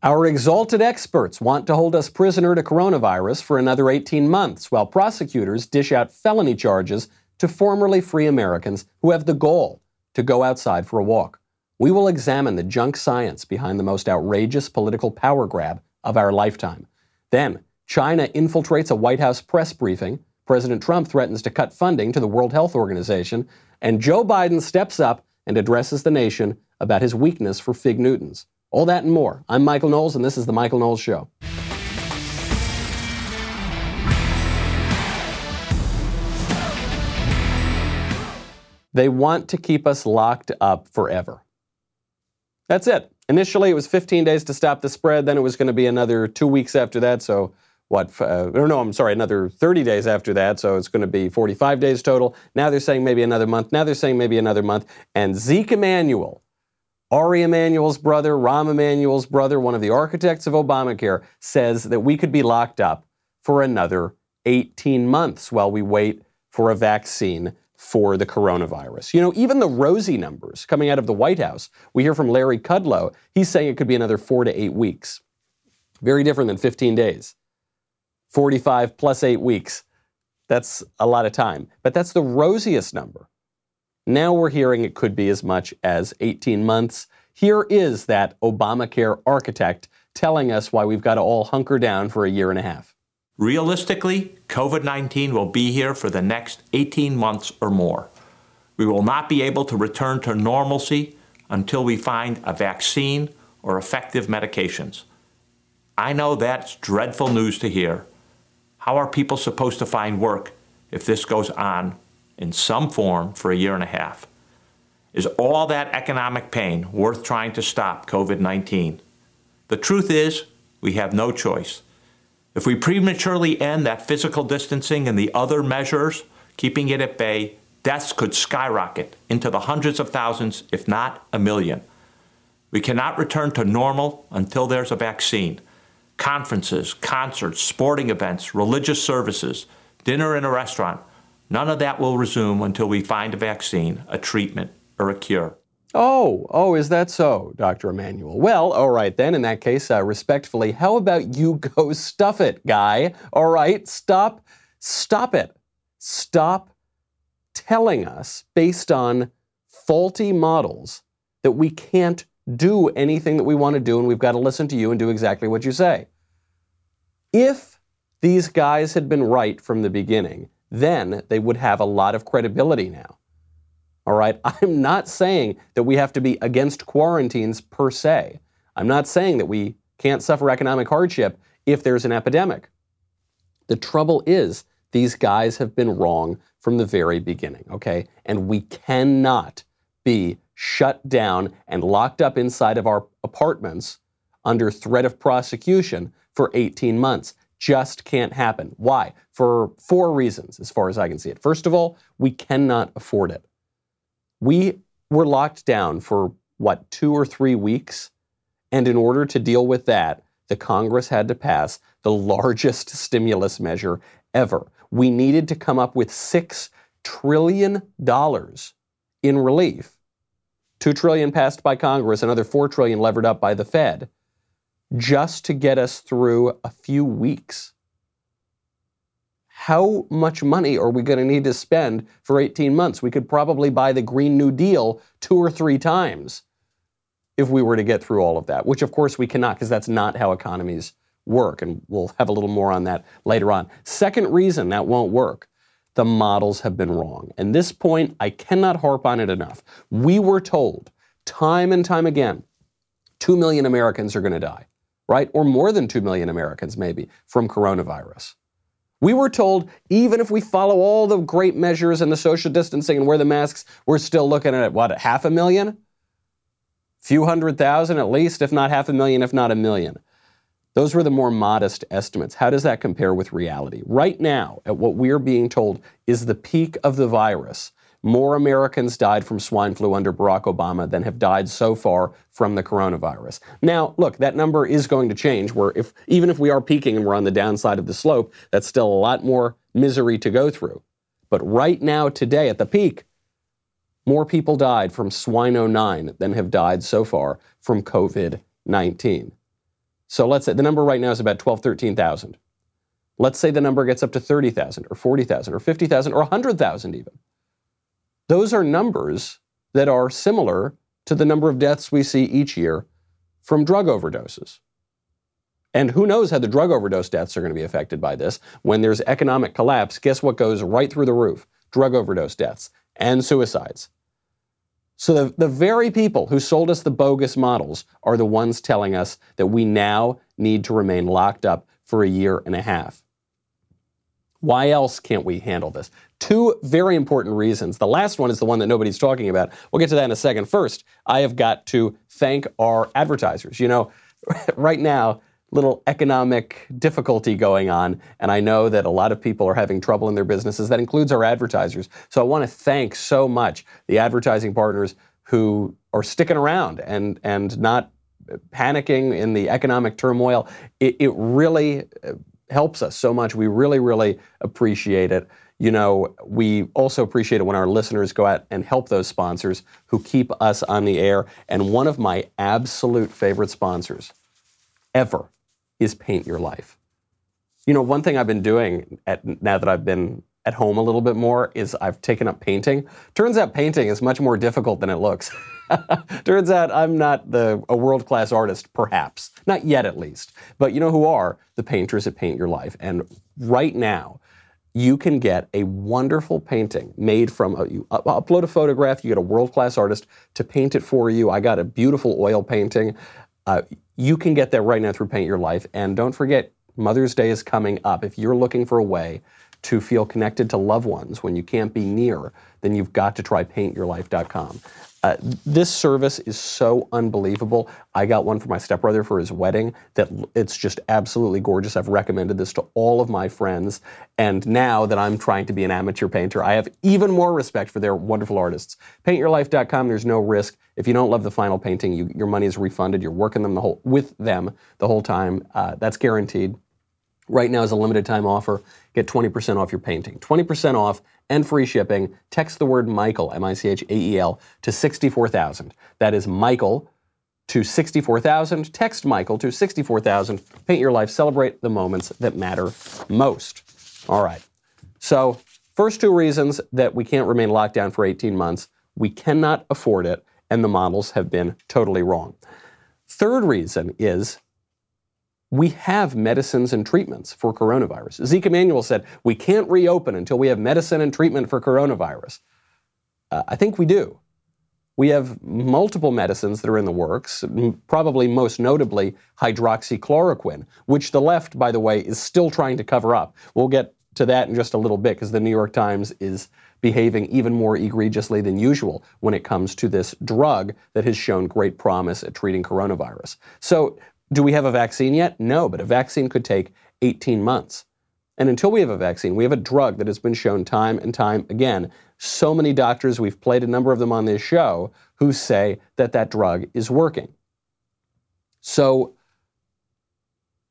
Our exalted experts want to hold us prisoner to coronavirus for another 18 months, while prosecutors dish out felony charges to formerly free Americans who have the goal to go outside for a walk. We will examine the junk science behind the most outrageous political power grab of our lifetime. Then, China infiltrates a White House press briefing, President Trump threatens to cut funding to the World Health Organization, and Joe Biden steps up and addresses the nation about his weakness for fig Newtons. All that and more. I'm Michael Knowles, and this is The Michael Knowles Show. They want to keep us locked up forever. That's it. Initially, it was 15 days to stop the spread. Then it was going to be another two weeks after that. So, what? Uh, no, I'm sorry, another 30 days after that. So it's going to be 45 days total. Now they're saying maybe another month. Now they're saying maybe another month. And Zeke Emanuel, Ari Emanuel's brother, Rahm Emanuel's brother, one of the architects of Obamacare, says that we could be locked up for another 18 months while we wait for a vaccine for the coronavirus. You know, even the rosy numbers coming out of the White House, we hear from Larry Kudlow, he's saying it could be another four to eight weeks. Very different than 15 days. 45 plus eight weeks. That's a lot of time. But that's the rosiest number. Now we're hearing it could be as much as 18 months. Here is that Obamacare architect telling us why we've got to all hunker down for a year and a half. Realistically, COVID 19 will be here for the next 18 months or more. We will not be able to return to normalcy until we find a vaccine or effective medications. I know that's dreadful news to hear. How are people supposed to find work if this goes on in some form for a year and a half? Is all that economic pain worth trying to stop COVID 19? The truth is, we have no choice. If we prematurely end that physical distancing and the other measures, keeping it at bay, deaths could skyrocket into the hundreds of thousands, if not a million. We cannot return to normal until there's a vaccine. Conferences, concerts, sporting events, religious services, dinner in a restaurant, none of that will resume until we find a vaccine, a treatment, or a cure. Oh, oh, is that so, Dr. Emanuel? Well, all right then. In that case, uh, respectfully, how about you go stuff it, guy? All right, stop, stop it. Stop telling us based on faulty models that we can't do anything that we want to do and we've got to listen to you and do exactly what you say. If these guys had been right from the beginning, then they would have a lot of credibility now. All right. I'm not saying that we have to be against quarantines per se. I'm not saying that we can't suffer economic hardship if there's an epidemic. The trouble is, these guys have been wrong from the very beginning, okay? And we cannot be shut down and locked up inside of our apartments under threat of prosecution for 18 months. Just can't happen. Why? For four reasons, as far as I can see it. First of all, we cannot afford it. We were locked down for what, two or three weeks? And in order to deal with that, the Congress had to pass the largest stimulus measure ever. We needed to come up with $6 trillion in relief. 2 trillion passed by Congress, another 4 trillion levered up by the Fed, just to get us through a few weeks how much money are we going to need to spend for 18 months? We could probably buy the Green New Deal two or three times if we were to get through all of that, which of course we cannot because that's not how economies work. And we'll have a little more on that later on. Second reason that won't work the models have been wrong. And this point, I cannot harp on it enough. We were told time and time again 2 million Americans are going to die, right? Or more than 2 million Americans, maybe, from coronavirus. We were told even if we follow all the great measures and the social distancing and wear the masks, we're still looking at what, half a million? Few hundred thousand at least, if not half a million, if not a million. Those were the more modest estimates. How does that compare with reality? Right now, at what we're being told is the peak of the virus, more Americans died from swine flu under Barack Obama than have died so far from the coronavirus. Now, look, that number is going to change where if even if we are peaking and we're on the downside of the slope, that's still a lot more misery to go through. But right now today at the peak, more people died from swine 09 than have died so far from COVID-19. So let's say the number right now is about 12, 13,000. Let's say the number gets up to 30,000 or 40,000 or 50,000 or 100,000 even. Those are numbers that are similar to the number of deaths we see each year from drug overdoses. And who knows how the drug overdose deaths are going to be affected by this. When there's economic collapse, guess what goes right through the roof? Drug overdose deaths and suicides. So the, the very people who sold us the bogus models are the ones telling us that we now need to remain locked up for a year and a half. Why else can't we handle this? Two very important reasons. The last one is the one that nobody's talking about. We'll get to that in a second. First, I have got to thank our advertisers. You know, right now, little economic difficulty going on, and I know that a lot of people are having trouble in their businesses. That includes our advertisers. So I want to thank so much the advertising partners who are sticking around and and not panicking in the economic turmoil. It, it really uh, helps us so much. We really, really appreciate it. You know, we also appreciate it when our listeners go out and help those sponsors who keep us on the air. And one of my absolute favorite sponsors ever is Paint Your Life. You know, one thing I've been doing at, now that I've been at home a little bit more is I've taken up painting. Turns out painting is much more difficult than it looks. Turns out I'm not the a world class artist, perhaps not yet at least. But you know who are the painters at Paint Your Life, and right now. You can get a wonderful painting made from a, you upload a photograph. You get a world class artist to paint it for you. I got a beautiful oil painting. Uh, you can get that right now through Paint Your Life. And don't forget, Mother's Day is coming up. If you're looking for a way to feel connected to loved ones when you can't be near, then you've got to try paintyourlife.com. Uh, this service is so unbelievable. I got one for my stepbrother for his wedding that it's just absolutely gorgeous. I've recommended this to all of my friends. And now that I'm trying to be an amateur painter, I have even more respect for their wonderful artists. Paintyourlife.com, there's no risk. If you don't love the final painting, you, your money is refunded. You're working them the whole, with them the whole time. Uh, that's guaranteed. Right now is a limited time offer. Get 20% off your painting. 20% off and free shipping. Text the word Michael, M I C H A E L, to 64,000. That is Michael to 64,000. Text Michael to 64,000. Paint your life. Celebrate the moments that matter most. All right. So, first two reasons that we can't remain locked down for 18 months we cannot afford it, and the models have been totally wrong. Third reason is we have medicines and treatments for coronavirus. Zeke Emanuel said, we can't reopen until we have medicine and treatment for coronavirus. Uh, I think we do. We have multiple medicines that are in the works, probably most notably hydroxychloroquine, which the left, by the way, is still trying to cover up. We'll get to that in just a little bit because the New York Times is behaving even more egregiously than usual when it comes to this drug that has shown great promise at treating coronavirus. So do we have a vaccine yet? No, but a vaccine could take 18 months. And until we have a vaccine, we have a drug that has been shown time and time again. So many doctors, we've played a number of them on this show, who say that that drug is working. So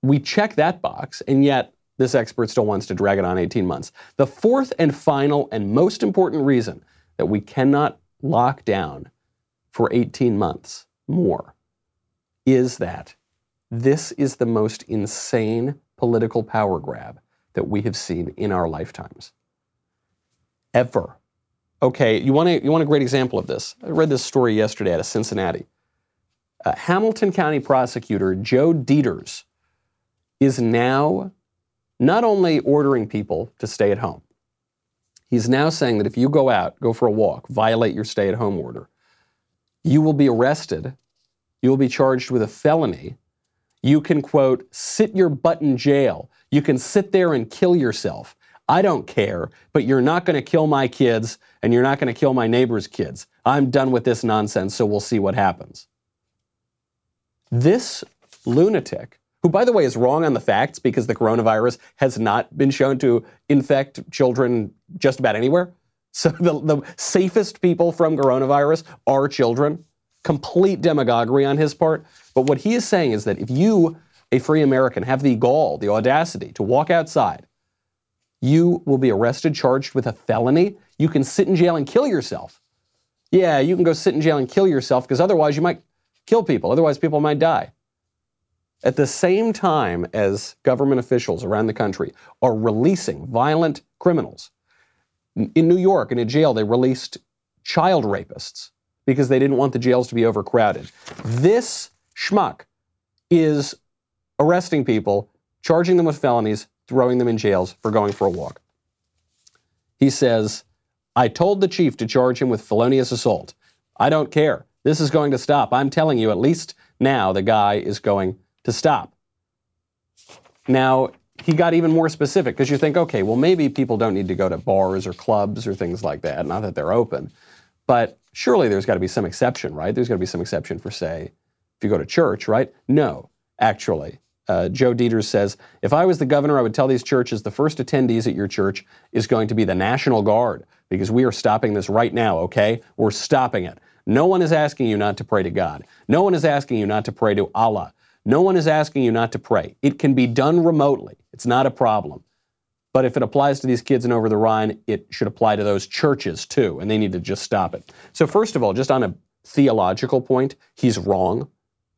we check that box, and yet this expert still wants to drag it on 18 months. The fourth and final and most important reason that we cannot lock down for 18 months more is that this is the most insane political power grab that we have seen in our lifetimes. Ever. Okay, you want, a, you want a great example of this? I read this story yesterday out of Cincinnati. Uh, Hamilton County prosecutor Joe Deters is now not only ordering people to stay at home, he's now saying that if you go out, go for a walk, violate your stay at home order, you will be arrested, you will be charged with a felony, you can, quote, sit your butt in jail. You can sit there and kill yourself. I don't care, but you're not going to kill my kids and you're not going to kill my neighbor's kids. I'm done with this nonsense, so we'll see what happens. This lunatic, who, by the way, is wrong on the facts because the coronavirus has not been shown to infect children just about anywhere. So the, the safest people from coronavirus are children complete demagoguery on his part. But what he is saying is that if you, a free American, have the gall, the audacity to walk outside, you will be arrested, charged with a felony. You can sit in jail and kill yourself. Yeah, you can go sit in jail and kill yourself because otherwise you might kill people. Otherwise, people might die. at the same time as government officials around the country are releasing violent criminals. In New York, in a jail, they released child rapists because they didn't want the jails to be overcrowded. This schmuck is arresting people, charging them with felonies, throwing them in jails for going for a walk. He says, I told the chief to charge him with felonious assault. I don't care. This is going to stop. I'm telling you, at least now the guy is going to stop. Now, he got even more specific because you think, okay, well, maybe people don't need to go to bars or clubs or things like that, not that they're open. But surely there's got to be some exception, right? There's got to be some exception for, say, if you go to church, right? No, actually. Uh, Joe Deters says, if I was the governor, I would tell these churches the first attendees at your church is going to be the National Guard because we are stopping this right now, okay? We're stopping it. No one is asking you not to pray to God. No one is asking you not to pray to Allah. No one is asking you not to pray. It can be done remotely. It's not a problem. But if it applies to these kids in Over the Rhine, it should apply to those churches too, and they need to just stop it. So, first of all, just on a theological point, he's wrong.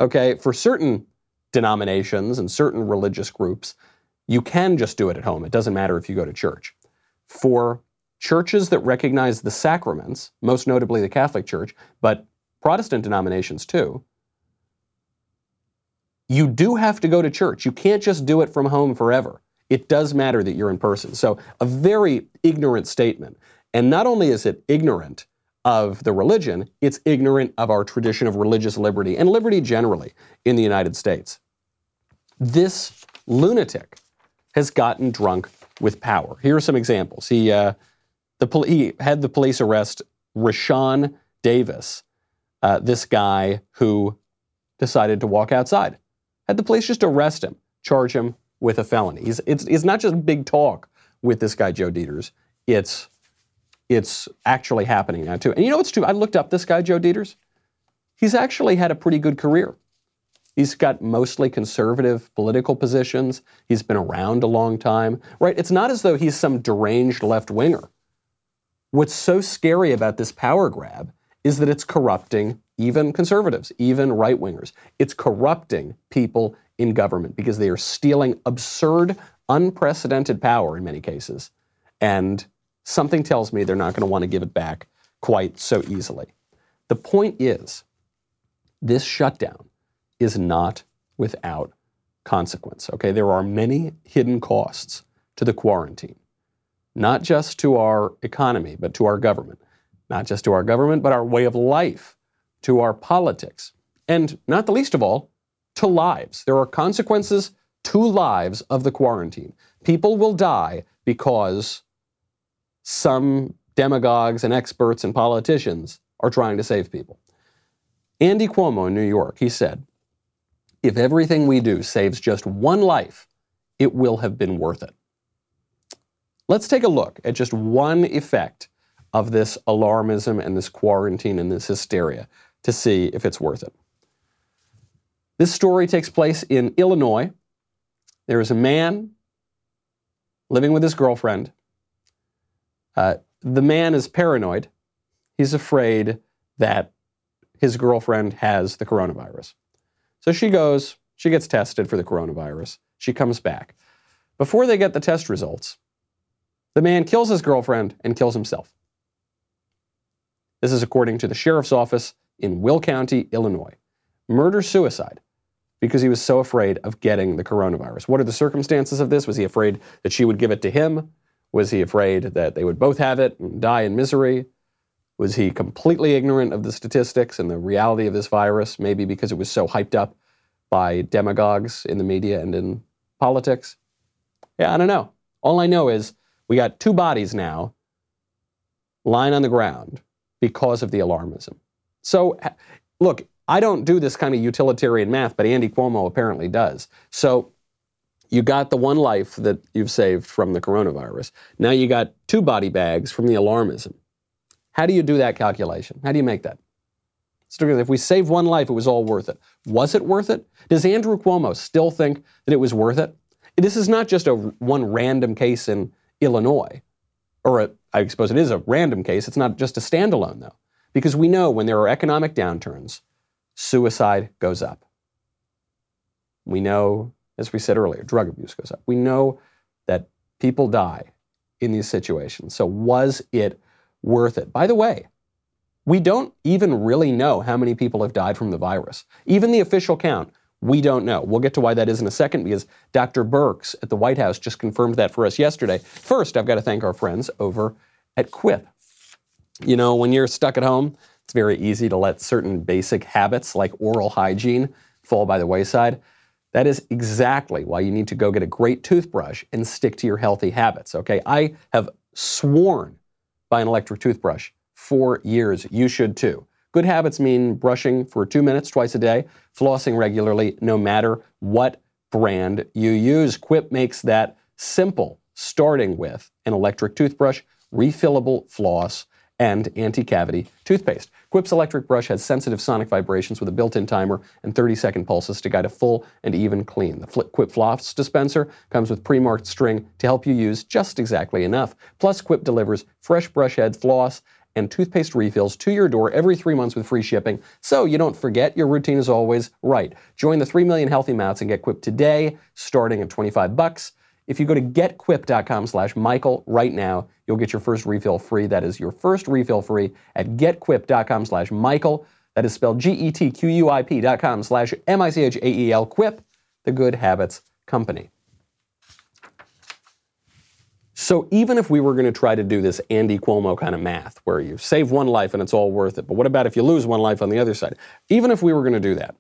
Okay, for certain denominations and certain religious groups, you can just do it at home. It doesn't matter if you go to church. For churches that recognize the sacraments, most notably the Catholic Church, but Protestant denominations too, you do have to go to church. You can't just do it from home forever. It does matter that you're in person. So, a very ignorant statement. And not only is it ignorant of the religion, it's ignorant of our tradition of religious liberty and liberty generally in the United States. This lunatic has gotten drunk with power. Here are some examples. He, uh, the pol- he had the police arrest Rashawn Davis, uh, this guy who decided to walk outside. Had the police just arrest him, charge him with a felony. He's, it's, it's not just big talk with this guy, Joe Deters. It's it's actually happening now too. And you know what's true? I looked up this guy, Joe Deters. He's actually had a pretty good career. He's got mostly conservative political positions. He's been around a long time, right? It's not as though he's some deranged left winger. What's so scary about this power grab is that it's corrupting even conservatives, even right wingers. It's corrupting people in government because they are stealing absurd, unprecedented power in many cases and something tells me they're not going to want to give it back quite so easily. The point is, this shutdown is not without consequence. Okay, there are many hidden costs to the quarantine, not just to our economy, but to our government, not just to our government, but our way of life, to our politics, and not the least of all, to lives. There are consequences to lives of the quarantine. People will die because some demagogues and experts and politicians are trying to save people. Andy Cuomo in New York, he said, if everything we do saves just one life, it will have been worth it. Let's take a look at just one effect of this alarmism and this quarantine and this hysteria to see if it's worth it. This story takes place in Illinois. There is a man living with his girlfriend uh, the man is paranoid. He's afraid that his girlfriend has the coronavirus. So she goes, she gets tested for the coronavirus. She comes back. Before they get the test results, the man kills his girlfriend and kills himself. This is according to the sheriff's office in Will County, Illinois. Murder suicide because he was so afraid of getting the coronavirus. What are the circumstances of this? Was he afraid that she would give it to him? Was he afraid that they would both have it and die in misery? Was he completely ignorant of the statistics and the reality of this virus, maybe because it was so hyped up by demagogues in the media and in politics? Yeah, I don't know. All I know is we got two bodies now lying on the ground because of the alarmism. So, look, I don't do this kind of utilitarian math, but Andy Cuomo apparently does. So, you got the one life that you've saved from the coronavirus. Now you got two body bags from the alarmism. How do you do that calculation? How do you make that? if we save one life, it was all worth it. Was it worth it? Does Andrew Cuomo still think that it was worth it? This is not just a one random case in Illinois, or a, I suppose it is a random case. It's not just a standalone though, because we know when there are economic downturns, suicide goes up We know, as we said earlier, drug abuse goes up. We know that people die in these situations. So, was it worth it? By the way, we don't even really know how many people have died from the virus. Even the official count, we don't know. We'll get to why that is in a second because Dr. Birx at the White House just confirmed that for us yesterday. First, I've got to thank our friends over at Quip. You know, when you're stuck at home, it's very easy to let certain basic habits like oral hygiene fall by the wayside. That is exactly why you need to go get a great toothbrush and stick to your healthy habits, okay? I have sworn by an electric toothbrush for years. You should too. Good habits mean brushing for two minutes twice a day, flossing regularly, no matter what brand you use. Quip makes that simple, starting with an electric toothbrush, refillable floss, and anti cavity toothpaste. Quip's electric brush has sensitive sonic vibrations with a built in timer and 30 second pulses to guide a full and even clean. The Flip Quip Floss dispenser comes with pre marked string to help you use just exactly enough. Plus, Quip delivers fresh brush head floss and toothpaste refills to your door every three months with free shipping, so you don't forget your routine is always right. Join the 3 million healthy mouths and get Quip today, starting at 25 bucks. If you go to getquip.com slash Michael right now, you'll get your first refill free. That is your first refill free at getquip.com slash Michael. That is spelled G-E-T-Q-U-I-P dot com slash M-I-C-H-A-E-L, Quip, the Good Habits Company. So even if we were going to try to do this Andy Cuomo kind of math, where you save one life and it's all worth it, but what about if you lose one life on the other side? Even if we were going to do that,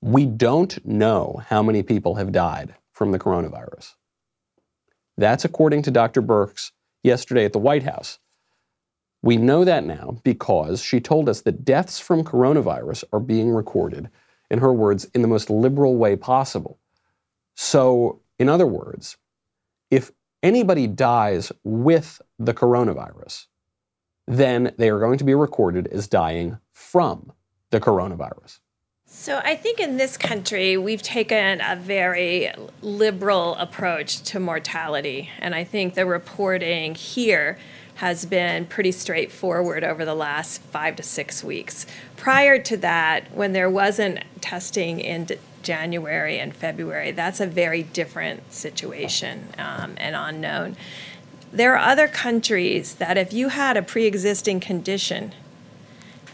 we don't know how many people have died from the coronavirus. That's according to Dr. Birx yesterday at the White House. We know that now because she told us that deaths from coronavirus are being recorded, in her words, in the most liberal way possible. So, in other words, if anybody dies with the coronavirus, then they are going to be recorded as dying from the coronavirus. So I think in this country, we've taken a very liberal approach to mortality. And I think the reporting here has been pretty straightforward over the last five to six weeks. Prior to that, when there wasn't testing in January and February, that's a very different situation um, and unknown. There are other countries that if you had a pre existing condition,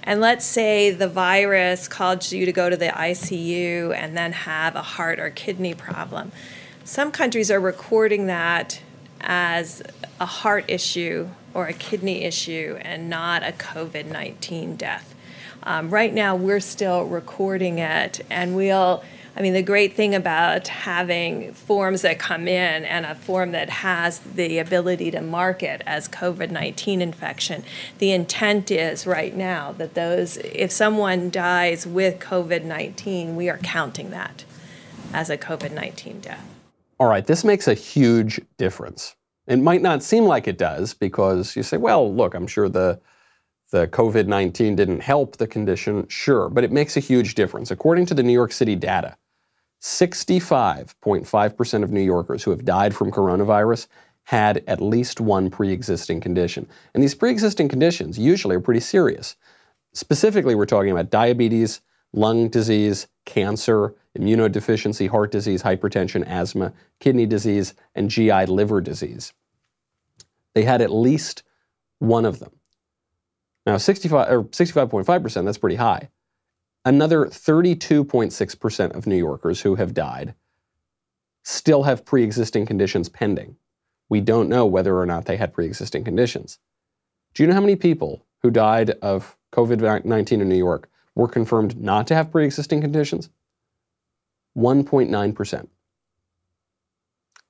and let's say the virus caused you to go to the ICU and then have a heart or kidney problem. Some countries are recording that as a heart issue or a kidney issue and not a COVID 19 death. Um, right now, we're still recording it, and we'll I mean, the great thing about having forms that come in and a form that has the ability to mark it as COVID 19 infection, the intent is right now that those, if someone dies with COVID 19, we are counting that as a COVID 19 death. All right, this makes a huge difference. It might not seem like it does because you say, well, look, I'm sure the the COVID 19 didn't help the condition, sure, but it makes a huge difference. According to the New York City data, 65.5% of New Yorkers who have died from coronavirus had at least one pre existing condition. And these pre existing conditions usually are pretty serious. Specifically, we're talking about diabetes, lung disease, cancer, immunodeficiency, heart disease, hypertension, asthma, kidney disease, and GI liver disease. They had at least one of them. Now, 65 or 65.5%, that's pretty high. Another 32.6% of New Yorkers who have died still have pre existing conditions pending. We don't know whether or not they had pre existing conditions. Do you know how many people who died of COVID 19 in New York were confirmed not to have pre existing conditions? 1.9%.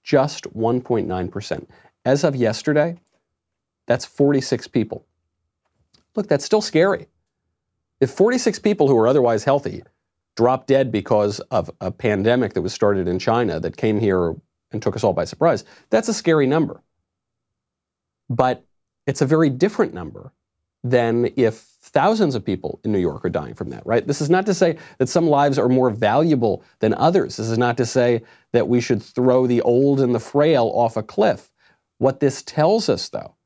Just 1.9%. As of yesterday, that's 46 people. Look, that's still scary. If 46 people who were otherwise healthy dropped dead because of a pandemic that was started in China that came here and took us all by surprise, that's a scary number. But it's a very different number than if thousands of people in New York are dying from that, right? This is not to say that some lives are more valuable than others. This is not to say that we should throw the old and the frail off a cliff. What this tells us, though,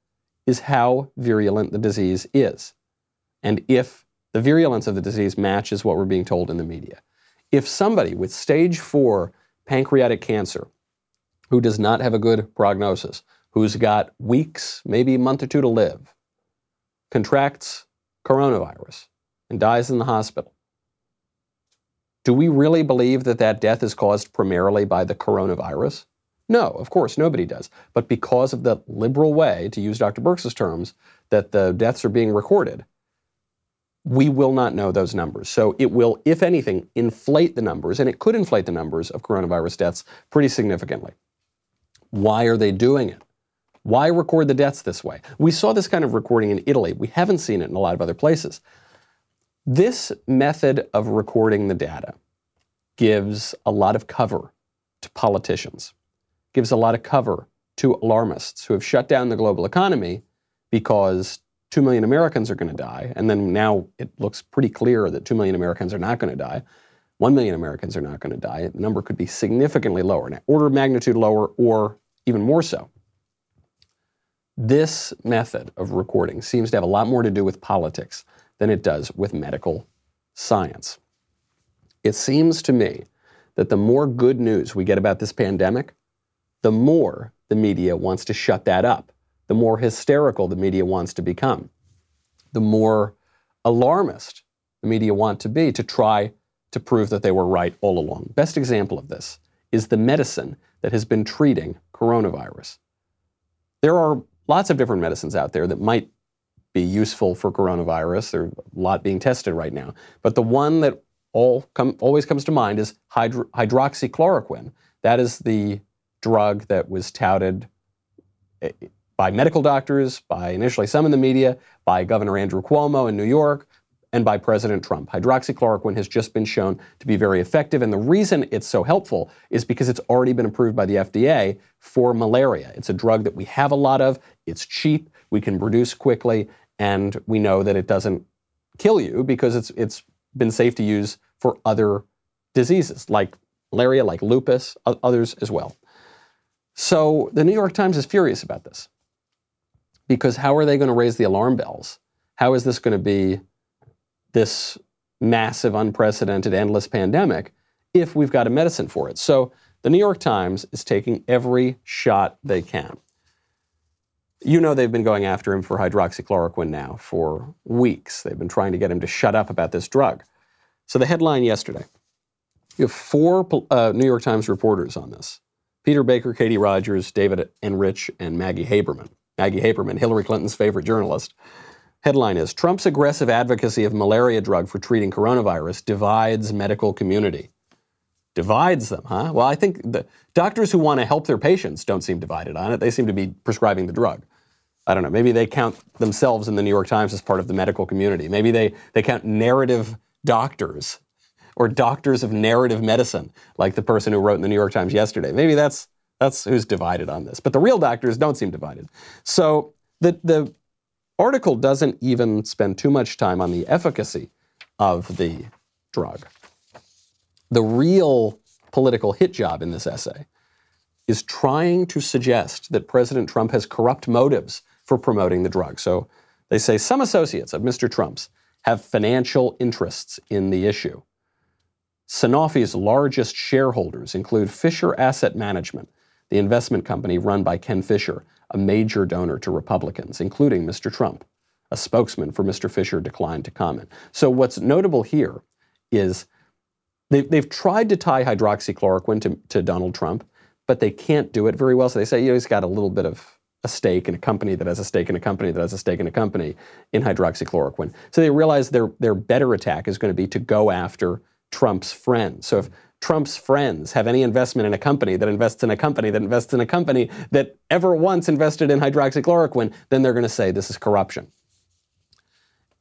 is how virulent the disease is. And if the virulence of the disease matches what we're being told in the media. If somebody with stage four pancreatic cancer who does not have a good prognosis, who's got weeks, maybe a month or two to live, contracts coronavirus and dies in the hospital, do we really believe that that death is caused primarily by the coronavirus? No, of course, nobody does. But because of the liberal way, to use Dr. Birx's terms, that the deaths are being recorded, we will not know those numbers. So it will, if anything, inflate the numbers, and it could inflate the numbers of coronavirus deaths pretty significantly. Why are they doing it? Why record the deaths this way? We saw this kind of recording in Italy. We haven't seen it in a lot of other places. This method of recording the data gives a lot of cover to politicians, gives a lot of cover to alarmists who have shut down the global economy because 2 million Americans are going to die. And then now it looks pretty clear that 2 million Americans are not going to die. 1 million Americans are not going to die. The number could be significantly lower, now, order of magnitude lower, or even more so. This method of recording seems to have a lot more to do with politics than it does with medical science. It seems to me that the more good news we get about this pandemic, the more the media wants to shut that up, the more hysterical the media wants to become, the more alarmist the media want to be to try to prove that they were right all along. Best example of this is the medicine that has been treating coronavirus. There are lots of different medicines out there that might be useful for coronavirus. There's a lot being tested right now. But the one that all come, always comes to mind is hydro, hydroxychloroquine. That is the drug that was touted eh, by medical doctors, by initially some in the media, by Governor Andrew Cuomo in New York, and by President Trump. Hydroxychloroquine has just been shown to be very effective. And the reason it's so helpful is because it's already been approved by the FDA for malaria. It's a drug that we have a lot of, it's cheap, we can produce quickly, and we know that it doesn't kill you because it's it's been safe to use for other diseases like malaria, like lupus, others as well. So the New York Times is furious about this because how are they going to raise the alarm bells? How is this going to be this massive, unprecedented, endless pandemic if we've got a medicine for it? So the New York Times is taking every shot they can. You know they've been going after him for hydroxychloroquine now for weeks. They've been trying to get him to shut up about this drug. So the headline yesterday, you have four uh, New York Times reporters on this. Peter Baker, Katie Rogers, David Enrich, and Maggie Haberman. Maggie Haberman, Hillary Clinton's favorite journalist. Headline is Trump's aggressive advocacy of malaria drug for treating coronavirus divides medical community. Divides them, huh? Well, I think the doctors who want to help their patients don't seem divided on it. They seem to be prescribing the drug. I don't know. Maybe they count themselves in the New York Times as part of the medical community. Maybe they, they count narrative doctors or doctors of narrative medicine, like the person who wrote in the New York Times yesterday. Maybe that's that's who's divided on this. But the real doctors don't seem divided. So the the article doesn't even spend too much time on the efficacy of the drug the real political hit job in this essay is trying to suggest that President Trump has corrupt motives for promoting the drug. So they say some associates of Mr. Trump's have financial interests in the issue. Sanofi's largest shareholders include Fisher Asset Management, the investment company run by Ken Fisher, a major donor to Republicans, including Mr. Trump. A spokesman for Mr. Fisher declined to comment. So, what's notable here is They've, they've tried to tie hydroxychloroquine to, to Donald Trump, but they can't do it very well. So they say, you know, he's got a little bit of a stake in a company that has a stake in a company that has a stake in a company in hydroxychloroquine. So they realize their, their better attack is going to be to go after Trump's friends. So if Trump's friends have any investment in a company that invests in a company that invests in a company that ever once invested in hydroxychloroquine, then they're going to say this is corruption.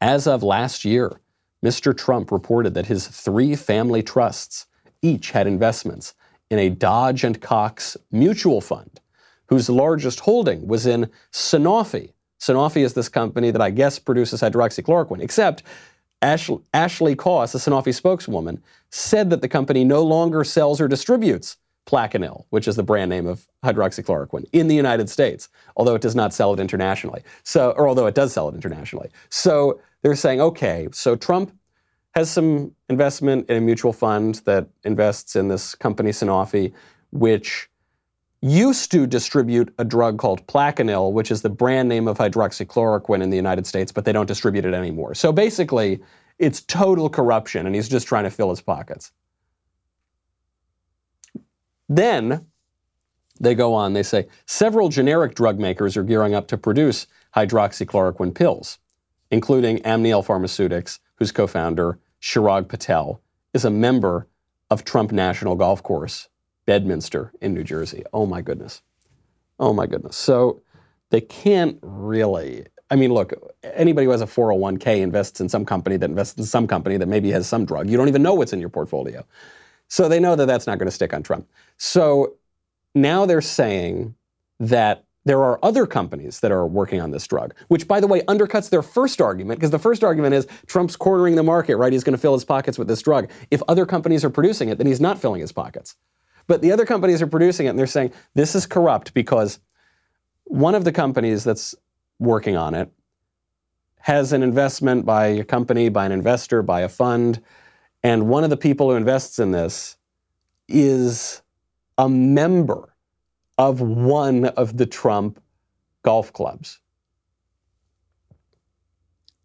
As of last year, Mr. Trump reported that his three family trusts each had investments in a Dodge and Cox mutual fund, whose largest holding was in Sanofi. Sanofi is this company that I guess produces hydroxychloroquine, except Ashley, Ashley Koss, a Sanofi spokeswoman, said that the company no longer sells or distributes Plaquenil, which is the brand name of hydroxychloroquine, in the United States, although it does not sell it internationally. So, or although it does sell it internationally. So they're saying, okay, so Trump has some investment in a mutual fund that invests in this company Sanofi, which used to distribute a drug called Plaquenil, which is the brand name of hydroxychloroquine in the United States, but they don't distribute it anymore. So basically, it's total corruption, and he's just trying to fill his pockets. Then they go on, they say several generic drug makers are gearing up to produce hydroxychloroquine pills, including Amneal Pharmaceutics, whose co founder, Chirag Patel, is a member of Trump National Golf Course, Bedminster in New Jersey. Oh my goodness. Oh my goodness. So they can't really. I mean, look, anybody who has a 401k invests in some company that invests in some company that maybe has some drug. You don't even know what's in your portfolio. So they know that that's not going to stick on Trump. So now they're saying that there are other companies that are working on this drug, which, by the way, undercuts their first argument because the first argument is Trump's cornering the market, right? He's going to fill his pockets with this drug. If other companies are producing it, then he's not filling his pockets. But the other companies are producing it and they're saying this is corrupt because one of the companies that's working on it has an investment by a company, by an investor, by a fund. And one of the people who invests in this is a member of one of the Trump golf clubs.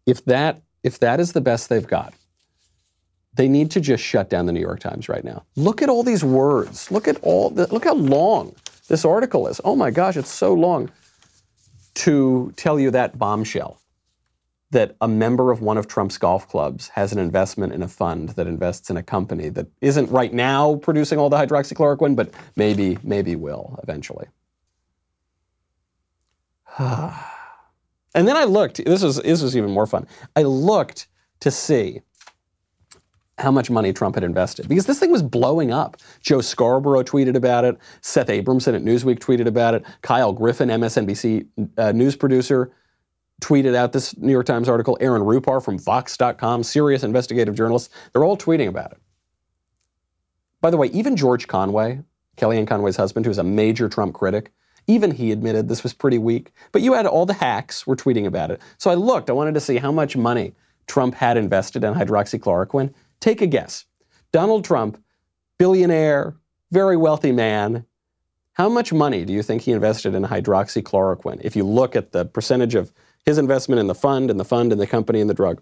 If that, if that is the best they've got, they need to just shut down the New York Times right now. Look at all these words. Look at all the, look how long this article is. Oh my gosh, it's so long to tell you that bombshell that a member of one of Trump's golf clubs has an investment in a fund that invests in a company that isn't right now producing all the hydroxychloroquine, but maybe, maybe will eventually. and then I looked, this was, this was even more fun. I looked to see how much money Trump had invested because this thing was blowing up. Joe Scarborough tweeted about it. Seth Abramson at Newsweek tweeted about it. Kyle Griffin, MSNBC uh, news producer, tweeted out this New York Times article. Aaron Rupar from Vox.com, serious investigative journalists, they're all tweeting about it. By the way, even George Conway, Kellyanne Conway's husband, who's a major Trump critic, even he admitted this was pretty weak. But you had all the hacks were tweeting about it. So I looked, I wanted to see how much money Trump had invested in hydroxychloroquine. Take a guess. Donald Trump, billionaire, very wealthy man, how much money do you think he invested in hydroxychloroquine if you look at the percentage of his investment in the fund and the fund and the company and the drug.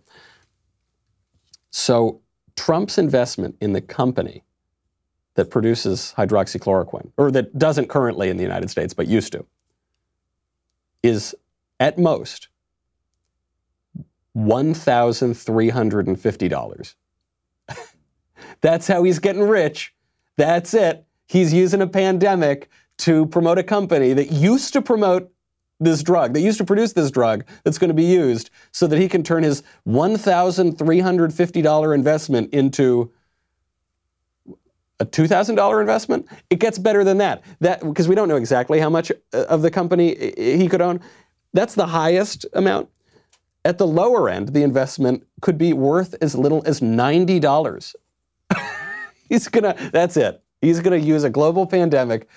So Trump's investment in the company that produces hydroxychloroquine, or that doesn't currently in the United States but used to, is at most $1,350. That's how he's getting rich. That's it. He's using a pandemic to promote a company that used to promote this drug. that used to produce this drug that's going to be used so that he can turn his $1,350 investment into a $2,000 investment. It gets better than that. That because we don't know exactly how much uh, of the company he could own. That's the highest amount. At the lower end, the investment could be worth as little as $90. He's to that's it. He's to use a global pandemic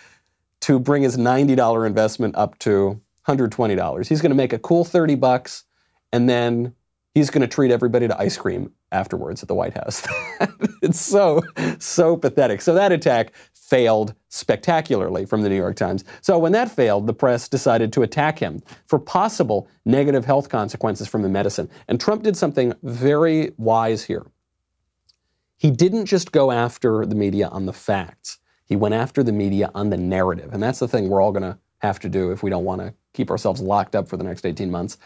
to bring his $90 investment up to $120. He's to make a cool 30 bucks and then he's to treat everybody to ice cream afterwards at the White House. it's so, so pathetic. So that attack failed spectacularly from the New York Times. So when that failed, the press decided to attack him for possible negative health consequences from the medicine. And Trump did something very wise here. He didn't just go after the media on the facts. He went after the media on the narrative. And that's the thing we're all going to have to do if we don't want to keep ourselves locked up for the next 18 months.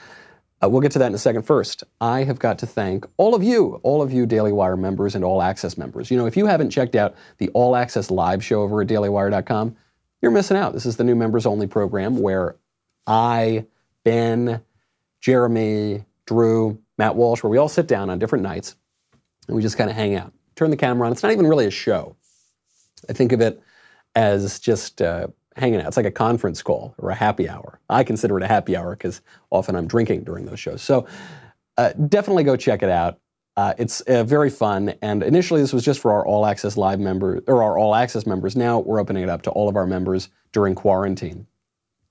Uh, we'll get to that in a second. First, I have got to thank all of you, all of you Daily Wire members and All Access members. You know, if you haven't checked out the All Access live show over at dailywire.com, you're missing out. This is the new members only program where I, Ben, Jeremy, Drew, Matt Walsh, where we all sit down on different nights and we just kind of hang out. Turn the camera on. It's not even really a show. I think of it as just uh, hanging out. It's like a conference call or a happy hour. I consider it a happy hour because often I'm drinking during those shows. So uh, definitely go check it out. Uh, it's uh, very fun. And initially, this was just for our All Access Live members or our All Access members. Now we're opening it up to all of our members during quarantine,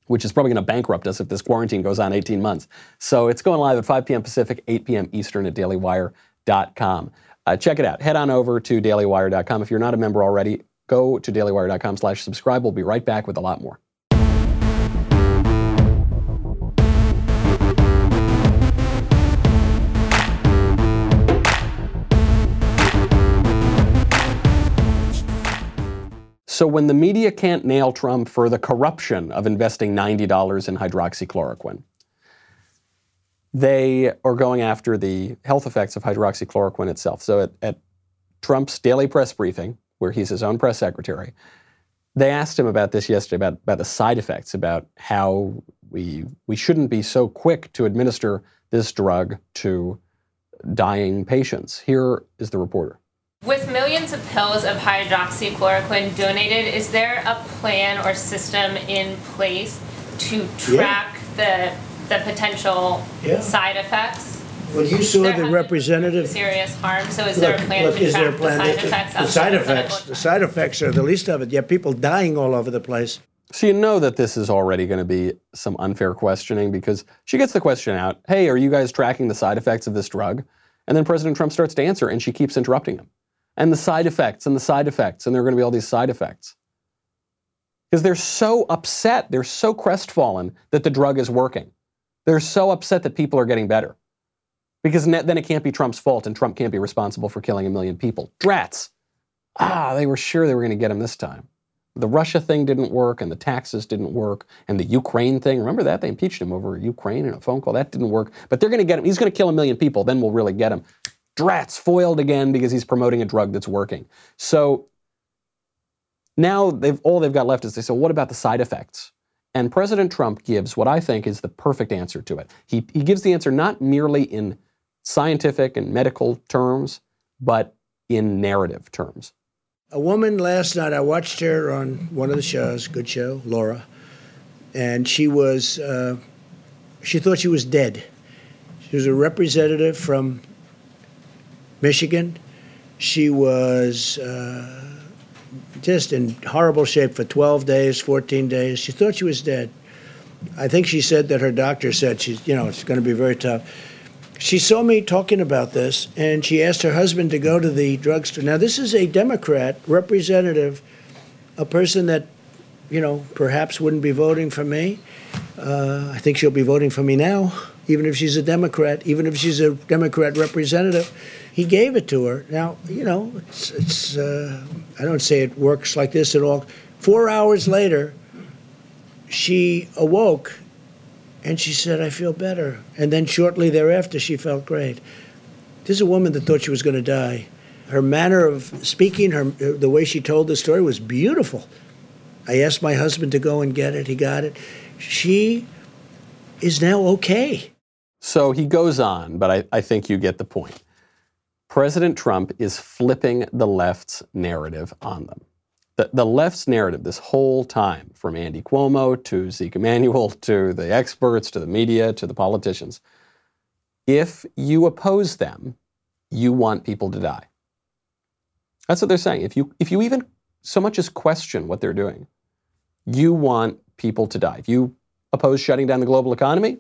which is probably going to bankrupt us if this quarantine goes on 18 months. So it's going live at 5 p.m. Pacific, 8 p.m. Eastern at dailywire.com. Uh, check it out. Head on over to dailywire.com. If you're not a member already, go to dailywire.com slash subscribe. We'll be right back with a lot more. So when the media can't nail Trump for the corruption of investing $90 in hydroxychloroquine, they are going after the health effects of hydroxychloroquine itself. So at, at Trump's daily press briefing, where he's his own press secretary, they asked him about this yesterday, about, about the side effects, about how we, we shouldn't be so quick to administer this drug to dying patients. Here is the reporter. With millions of pills of hydroxychloroquine donated, is there a plan or system in place to track yeah. the the potential yeah. side effects? Well, you saw the representative. Serious harm. So, is look, there a plan look, to track the side effects? The, the side effects. The side effects are the least of it. You have people dying all over the place. So you know that this is already going to be some unfair questioning because she gets the question out, "Hey, are you guys tracking the side effects of this drug?" And then President Trump starts to answer, and she keeps interrupting him and the side effects and the side effects, and there are going to be all these side effects. Because they're so upset, they're so crestfallen that the drug is working. They're so upset that people are getting better. Because then it can't be Trump's fault, and Trump can't be responsible for killing a million people. Drats! Ah, they were sure they were going to get him this time. The Russia thing didn't work, and the taxes didn't work, and the Ukraine thing. Remember that? They impeached him over Ukraine in a phone call. That didn't work. But they're going to get him. He's going to kill a million people. Then we'll really get him. Drats foiled again because he's promoting a drug that's working. So now they've all they've got left is they say, what about the side effects? And President Trump gives what I think is the perfect answer to it. He, he gives the answer not merely in scientific and medical terms, but in narrative terms. A woman last night, I watched her on one of the shows, good show, Laura, and she was, uh, she thought she was dead. She was a representative from Michigan. She was uh, just in horrible shape for 12 days, 14 days. She thought she was dead. I think she said that her doctor said she's, you know, it's going to be very tough. She saw me talking about this, and she asked her husband to go to the drugstore. Now, this is a Democrat representative, a person that, you know, perhaps wouldn't be voting for me. Uh, I think she'll be voting for me now, even if she's a Democrat, even if she's a Democrat representative he gave it to her. Now, you know, it's, it's uh, I don't say it works like this at all. Four hours later, she awoke and she said, I feel better. And then shortly thereafter, she felt great. This is a woman that thought she was going to die. Her manner of speaking, her, the way she told the story was beautiful. I asked my husband to go and get it. He got it. She is now okay. So he goes on, but I, I think you get the point. President Trump is flipping the left's narrative on them. The, the left's narrative this whole time, from Andy Cuomo to Zeke Emanuel to the experts to the media to the politicians, if you oppose them, you want people to die. That's what they're saying. If you, if you even so much as question what they're doing, you want people to die. If you oppose shutting down the global economy,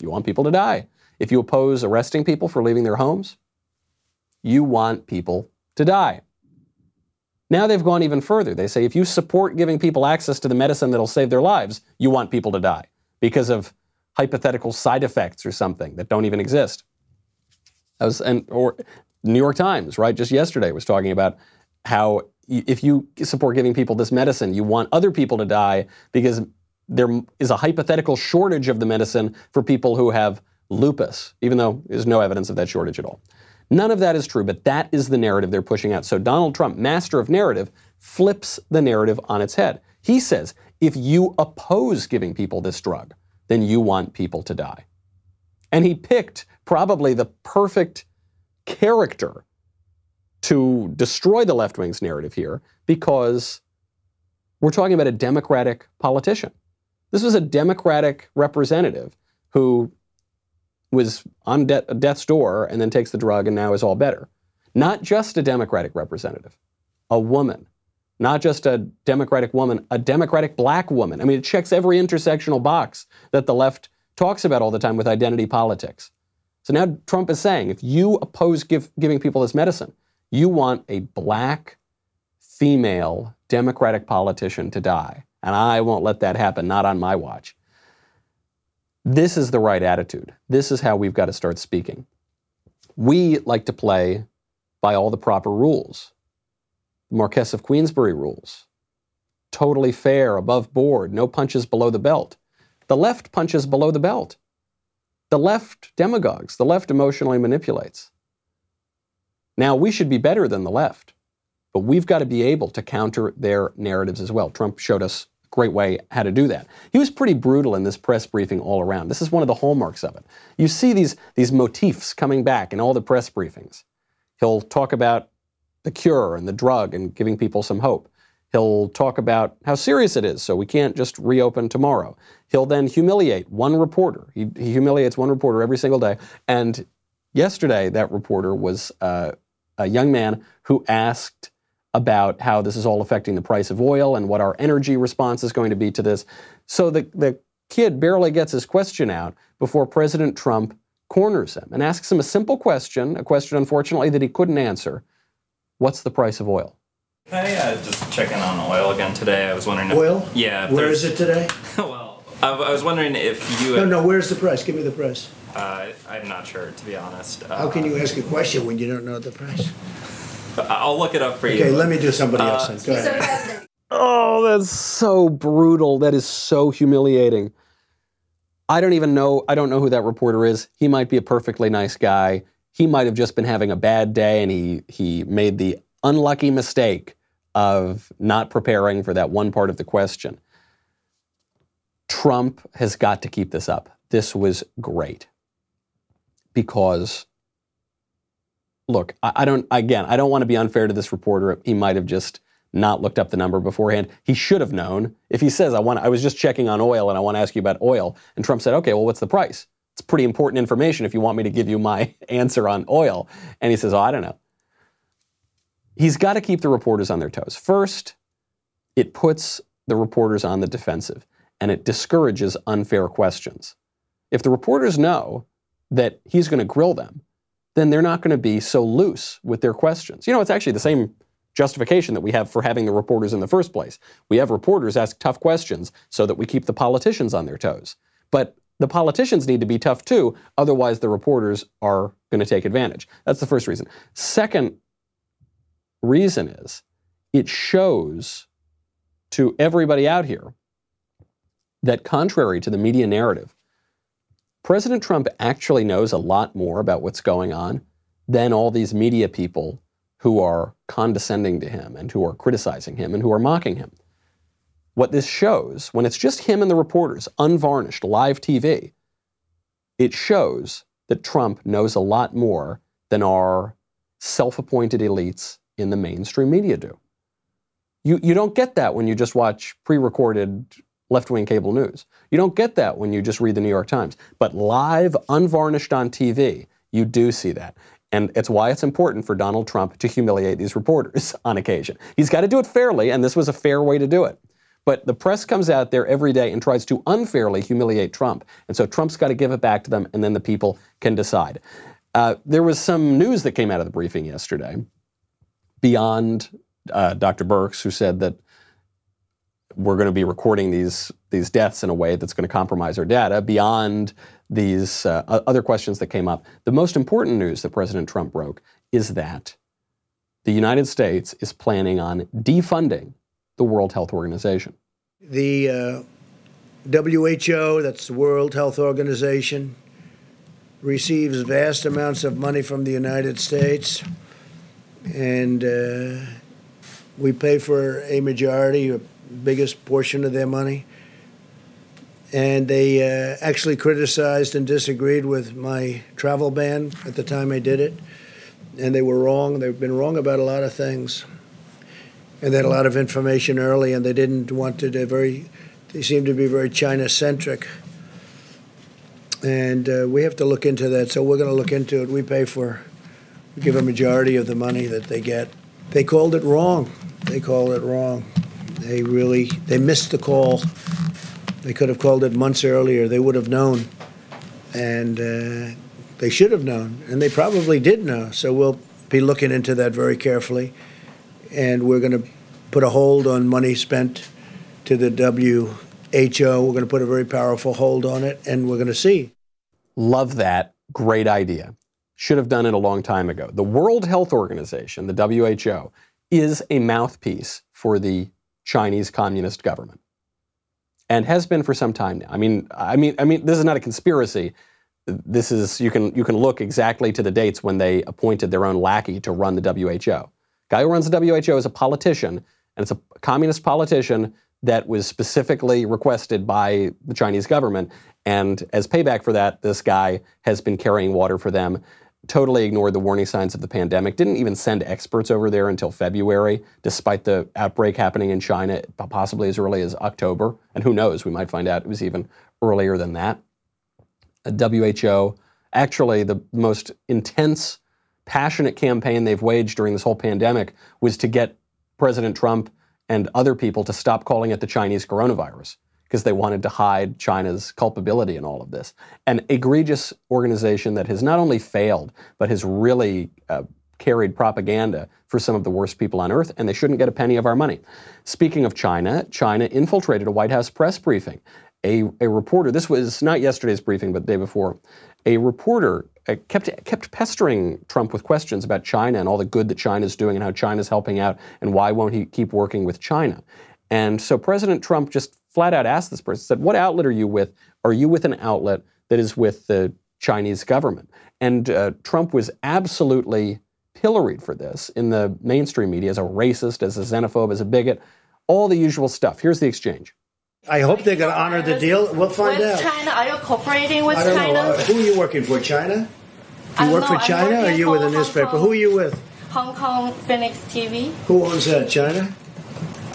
you want people to die. If you oppose arresting people for leaving their homes, you want people to die. Now they've gone even further. They say if you support giving people access to the medicine that'll save their lives, you want people to die because of hypothetical side effects or something that don't even exist. That was, and, or New York Times, right, just yesterday was talking about how if you support giving people this medicine, you want other people to die because there is a hypothetical shortage of the medicine for people who have lupus, even though there's no evidence of that shortage at all. None of that is true, but that is the narrative they're pushing out. So Donald Trump, master of narrative, flips the narrative on its head. He says, if you oppose giving people this drug, then you want people to die. And he picked probably the perfect character to destroy the left wing's narrative here because we're talking about a Democratic politician. This was a Democratic representative who was on de- death's door and then takes the drug and now is all better. Not just a Democratic representative, a woman. Not just a Democratic woman, a Democratic black woman. I mean, it checks every intersectional box that the left talks about all the time with identity politics. So now Trump is saying if you oppose give, giving people this medicine, you want a black female Democratic politician to die. And I won't let that happen, not on my watch. This is the right attitude. This is how we've got to start speaking. We like to play by all the proper rules. Marquess of Queensberry rules. Totally fair, above board, no punches below the belt. The left punches below the belt. The left demagogues, the left emotionally manipulates. Now, we should be better than the left, but we've got to be able to counter their narratives as well. Trump showed us great way how to do that. He was pretty brutal in this press briefing all around. This is one of the hallmarks of it. You see these, these motifs coming back in all the press briefings. He'll talk about the cure and the drug and giving people some hope. He'll talk about how serious it is, so we can't just reopen tomorrow. He'll then humiliate one reporter. He, he humiliates one reporter every single day. And yesterday, that reporter was uh, a young man who asked about how this is all affecting the price of oil and what our energy response is going to be to this. So the, the kid barely gets his question out before President Trump corners him and asks him a simple question, a question, unfortunately, that he couldn't answer What's the price of oil? Hey, uh, just checking on oil again today. I was wondering if. Oil? Yeah. Where is it today? well, I, I, was wondering if you. No, no, where's the price? Give me the price. Uh, I'm not sure, to be honest. Uh, How can you ask a question when you don't know the price? I'll look it up for you. Okay, let me do somebody uh, else. Go ahead. Oh, that's so brutal. That is so humiliating. I don't even know. I don't know who that reporter is. He might be a perfectly nice guy. He might have just been having a bad day and he, he made the unlucky mistake of not preparing for that one part of the question. Trump has got to keep this up. This was great. Because, look, I, I don't, again, I don't want to be unfair to this reporter. He might have just not looked up the number beforehand. He should have known. If he says, I want I was just checking on oil and I want to ask you about oil, and Trump said, okay, well, what's the price? It's pretty important information if you want me to give you my answer on oil. And he says, oh, I don't know. He's got to keep the reporters on their toes. First, it puts the reporters on the defensive and it discourages unfair questions. If the reporters know that he's going to grill them, then they're not going to be so loose with their questions. You know, it's actually the same justification that we have for having the reporters in the first place. We have reporters ask tough questions so that we keep the politicians on their toes. But the politicians need to be tough too, otherwise, the reporters are going to take advantage. That's the first reason. Second reason is it shows to everybody out here that, contrary to the media narrative, President Trump actually knows a lot more about what's going on than all these media people who are condescending to him and who are criticizing him and who are mocking him. What this shows, when it's just him and the reporters, unvarnished, live TV, it shows that Trump knows a lot more than our self appointed elites in the mainstream media do. You, you don't get that when you just watch pre recorded left wing cable news. You don't get that when you just read the New York Times. But live, unvarnished on TV, you do see that. And it's why it's important for Donald Trump to humiliate these reporters on occasion. He's got to do it fairly, and this was a fair way to do it. But the press comes out there every day and tries to unfairly humiliate Trump. And so Trump's got to give it back to them, and then the people can decide. Uh, there was some news that came out of the briefing yesterday beyond uh, Dr. Birx, who said that we're going to be recording these these deaths in a way that's going to compromise our data beyond these uh, other questions that came up. The most important news that President Trump broke is that the United States is planning on defunding the World Health Organization. The uh, WHO, that's the World Health Organization, receives vast amounts of money from the United States, and uh, we pay for a majority, biggest portion of their money. And they uh, actually criticized and disagreed with my travel ban at the time I did it. And they were wrong. They've been wrong about a lot of things. And they had a lot of information early, and they didn't want to. They're very, they seem to be very China centric. And uh, we have to look into that. So we're going to look into it. We pay for, we give a majority of the money that they get. They called it wrong. They called it wrong. They really they missed the call. They could have called it months earlier. They would have known, and uh, They should have known, and they probably did know. So we'll be looking into that very carefully. And we're going to put a hold on money spent to the WHO. We're going to put a very powerful hold on it, and we're going to see. Love that. Great idea. Should have done it a long time ago. The World Health Organization, the WHO, is a mouthpiece for the Chinese Communist government and has been for some time now. I mean, I mean, I mean, this is not a conspiracy. This is you can you can look exactly to the dates when they appointed their own lackey to run the WHO. Guy who runs the WHO is a politician, and it's a communist politician that was specifically requested by the Chinese government. And as payback for that, this guy has been carrying water for them totally ignored the warning signs of the pandemic, didn't even send experts over there until February, despite the outbreak happening in China possibly as early as October. And who knows, we might find out it was even earlier than that. WHO, actually, the most intense, passionate campaign they've waged during this whole pandemic was to get President Trump and other people to stop calling it the Chinese coronavirus because they wanted to hide China's culpability in all of this. An egregious organization that has not only failed, but has really uh, carried propaganda for some of the worst people on earth, and they shouldn't get a penny of our money. Speaking of China, China infiltrated a White House press briefing. A, a reporter, this was not yesterday's briefing, but the day before, a reporter uh, kept, kept pestering Trump with questions about China and all the good that China's doing and how China's helping out and why won't he keep working with China. And so President Trump just flat out asked this person, said, What outlet are you with? Are you with an outlet that is with the Chinese government? And uh, Trump was absolutely pilloried for this in the mainstream media as a racist, as a xenophobe, as a bigot, all the usual stuff. Here's the exchange. I hope they're going to honor the deal. We'll find with out. China, are you cooperating with I don't China? Know. Uh, who are you working for? China? You work know, for China, or are you with a newspaper? Kong, who are you with? Hong Kong Phoenix TV. Who owns that? China?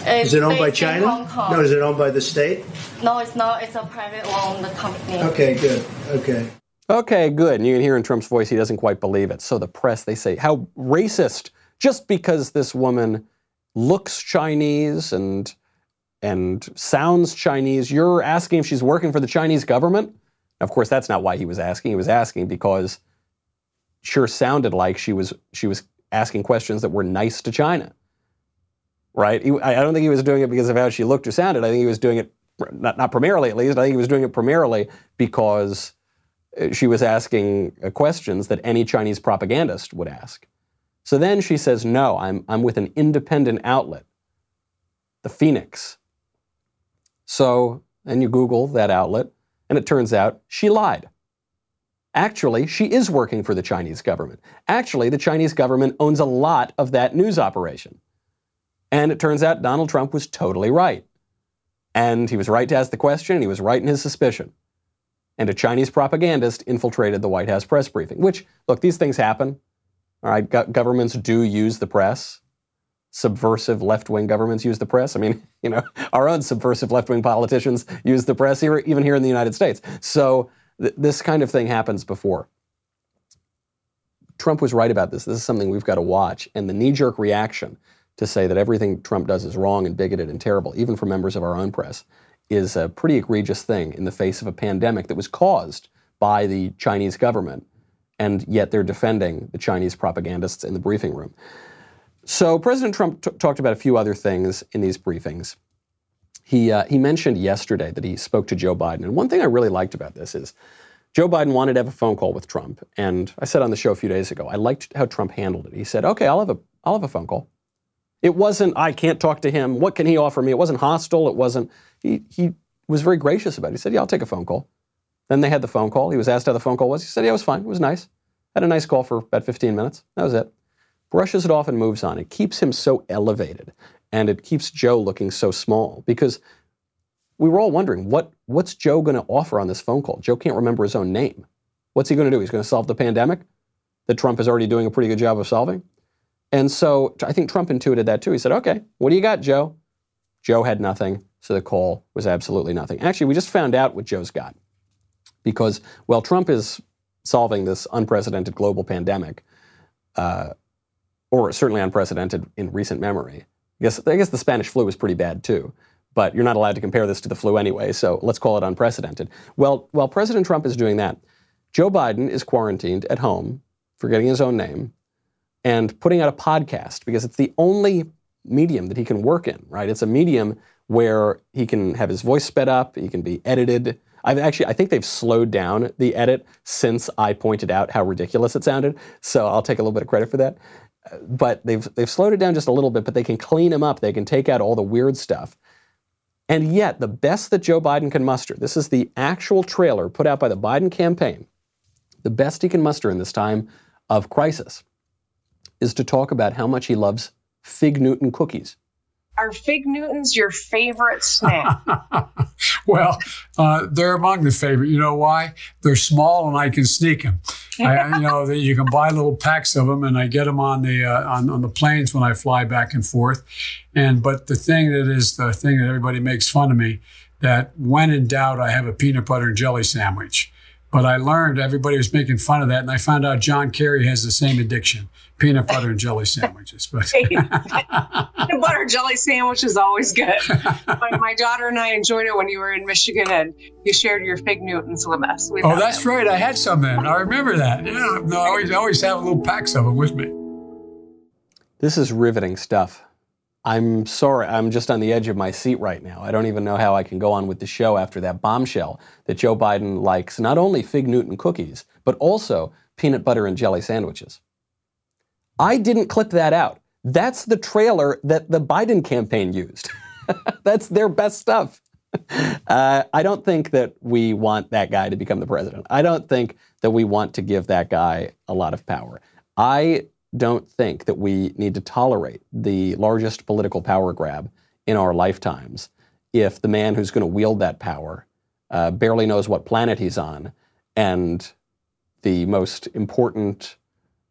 It's is it owned by China? No, is it owned by the state? No, it's not. It's a private owned company. Okay, good. Okay. Okay, good. And you can hear in Trump's voice he doesn't quite believe it. So the press, they say, how racist, just because this woman looks Chinese and and sounds Chinese, you're asking if she's working for the Chinese government? Of course, that's not why he was asking. He was asking because sure sounded like she was she was asking questions that were nice to China right? He, I don't think he was doing it because of how she looked or sounded. I think he was doing it, not, not primarily at least, I think he was doing it primarily because uh, she was asking uh, questions that any Chinese propagandist would ask. So then she says, No, I'm, I'm with an independent outlet, the Phoenix. So, and you Google that outlet, and it turns out she lied. Actually, she is working for the Chinese government. Actually, the Chinese government owns a lot of that news operation. And it turns out Donald Trump was totally right. And he was right to ask the question, and he was right in his suspicion. And a Chinese propagandist infiltrated the White House press briefing, which, look, these things happen. All right, Go- governments do use the press. Subversive left wing governments use the press. I mean, you know, our own subversive left wing politicians use the press, here, even here in the United States. So th- this kind of thing happens before. Trump was right about this. This is something we've got to watch. And the knee jerk reaction to say that everything Trump does is wrong and bigoted and terrible, even for members of our own press, is a pretty egregious thing in the face of a pandemic that was caused by the Chinese government. And yet they're defending the Chinese propagandists in the briefing room. So President Trump t- talked about a few other things in these briefings. He, uh, he mentioned yesterday that he spoke to Joe Biden. And one thing I really liked about this is Joe Biden wanted to have a phone call with Trump. And I said on the show a few days ago, I liked how Trump handled it. He said, okay, I'll have a, I'll have a phone call. It wasn't, I can't talk to him. What can he offer me? It wasn't hostile. It wasn't, he, he was very gracious about it. He said, yeah, I'll take a phone call. Then they had the phone call. He was asked how the phone call was. He said, yeah, it was fine. It was nice. Had a nice call for about 15 minutes. That was it. Brushes it off and moves on. It keeps him so elevated and it keeps Joe looking so small because we were all wondering what, what's Joe going to offer on this phone call? Joe can't remember his own name. What's he going to do? He's going to solve the pandemic that Trump is already doing a pretty good job of solving? And so I think Trump intuited that too. He said, okay, what do you got, Joe? Joe had nothing, so the call was absolutely nothing. Actually, we just found out what Joe's got. Because while Trump is solving this unprecedented global pandemic, uh, or certainly unprecedented in recent memory, I guess, I guess the Spanish flu was pretty bad too. But you're not allowed to compare this to the flu anyway, so let's call it unprecedented. Well, while President Trump is doing that, Joe Biden is quarantined at home, forgetting his own name, and putting out a podcast because it's the only medium that he can work in, right? It's a medium where he can have his voice sped up, he can be edited. I've actually, I think they've slowed down the edit since I pointed out how ridiculous it sounded. So I'll take a little bit of credit for that. But they've they've slowed it down just a little bit, but they can clean him up. They can take out all the weird stuff. And yet, the best that Joe Biden can muster, this is the actual trailer put out by the Biden campaign, the best he can muster in this time of crisis is to talk about how much he loves Fig Newton cookies. Are Fig Newtons your favorite snack? well, uh, they're among the favorite. You know why? They're small and I can sneak them. I, you know, you can buy little packs of them, and I get them on the uh, on, on the planes when I fly back and forth. And but the thing that is the thing that everybody makes fun of me that when in doubt, I have a peanut butter and jelly sandwich. But I learned everybody was making fun of that, and I found out John Kerry has the same addiction: peanut butter and jelly sandwiches. But peanut butter jelly sandwich is always good. my, my, daughter and I enjoyed it when you were in Michigan, and you shared your fig Newtons with us. We oh, that's them. right. I had some then. I remember that. Yeah, no, I always always have little packs of them with me. This is riveting stuff. I'm sorry, I'm just on the edge of my seat right now. I don't even know how I can go on with the show after that bombshell that Joe Biden likes not only Fig Newton cookies, but also peanut butter and jelly sandwiches. I didn't clip that out. That's the trailer that the Biden campaign used. That's their best stuff. Uh, I don't think that we want that guy to become the president. I don't think that we want to give that guy a lot of power. I don't think that we need to tolerate the largest political power grab in our lifetimes if the man who's going to wield that power uh, barely knows what planet he's on and the most important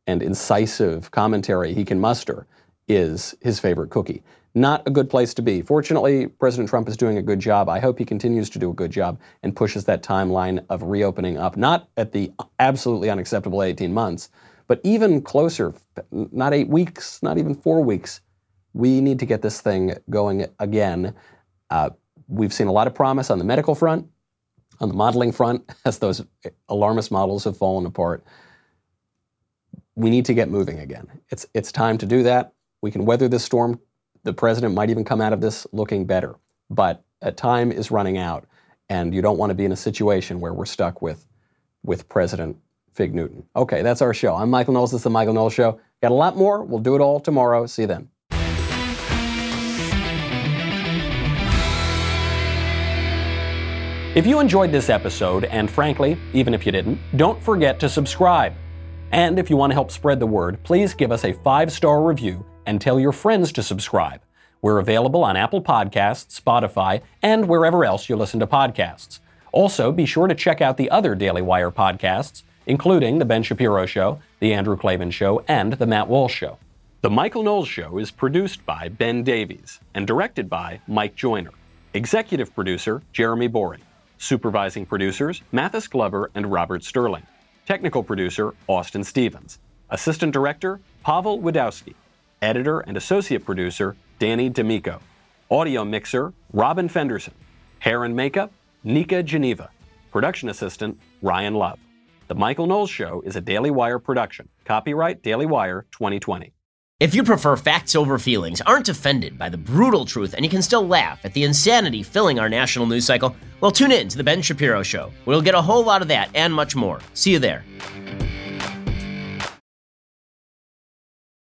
and incisive commentary he can muster is his favorite cookie. Not a good place to be. Fortunately, President Trump is doing a good job. I hope he continues to do a good job and pushes that timeline of reopening up, not at the absolutely unacceptable 18 months, but even closer, not eight weeks, not even four weeks, we need to get this thing going again. Uh, we've seen a lot of promise on the medical front, on the modeling front, as those alarmist models have fallen apart. We need to get moving again. It's, it's time to do that. We can weather this storm. The president might even come out of this looking better. But time is running out, and you don't want to be in a situation where we're stuck with, with President Fig Newton. Okay, that's our show. I'm Michael Knowles. This is the Michael Knowles Show. Got a lot more. We'll do it all tomorrow. See you then. If you enjoyed this episode, and frankly, even if you didn't, don't forget to subscribe. And if you want to help spread the word, please give us a five star review and tell your friends to subscribe. We're available on Apple Podcasts, Spotify, and wherever else you listen to podcasts. Also, be sure to check out the other Daily Wire podcasts including The Ben Shapiro Show, The Andrew Klavan Show, and The Matt Walsh Show. The Michael Knowles Show is produced by Ben Davies and directed by Mike Joyner. Executive producer Jeremy Boring. Supervising producers Mathis Glover and Robert Sterling. Technical producer Austin Stevens. Assistant director Pavel Wadowski. Editor and associate producer Danny D'Amico. Audio mixer Robin Fenderson. Hair and makeup Nika Geneva. Production assistant Ryan Love. The Michael Knowles Show is a Daily Wire production. Copyright Daily Wire 2020. If you prefer facts over feelings, aren't offended by the brutal truth, and you can still laugh at the insanity filling our national news cycle, well, tune in to The Ben Shapiro Show. We'll get a whole lot of that and much more. See you there.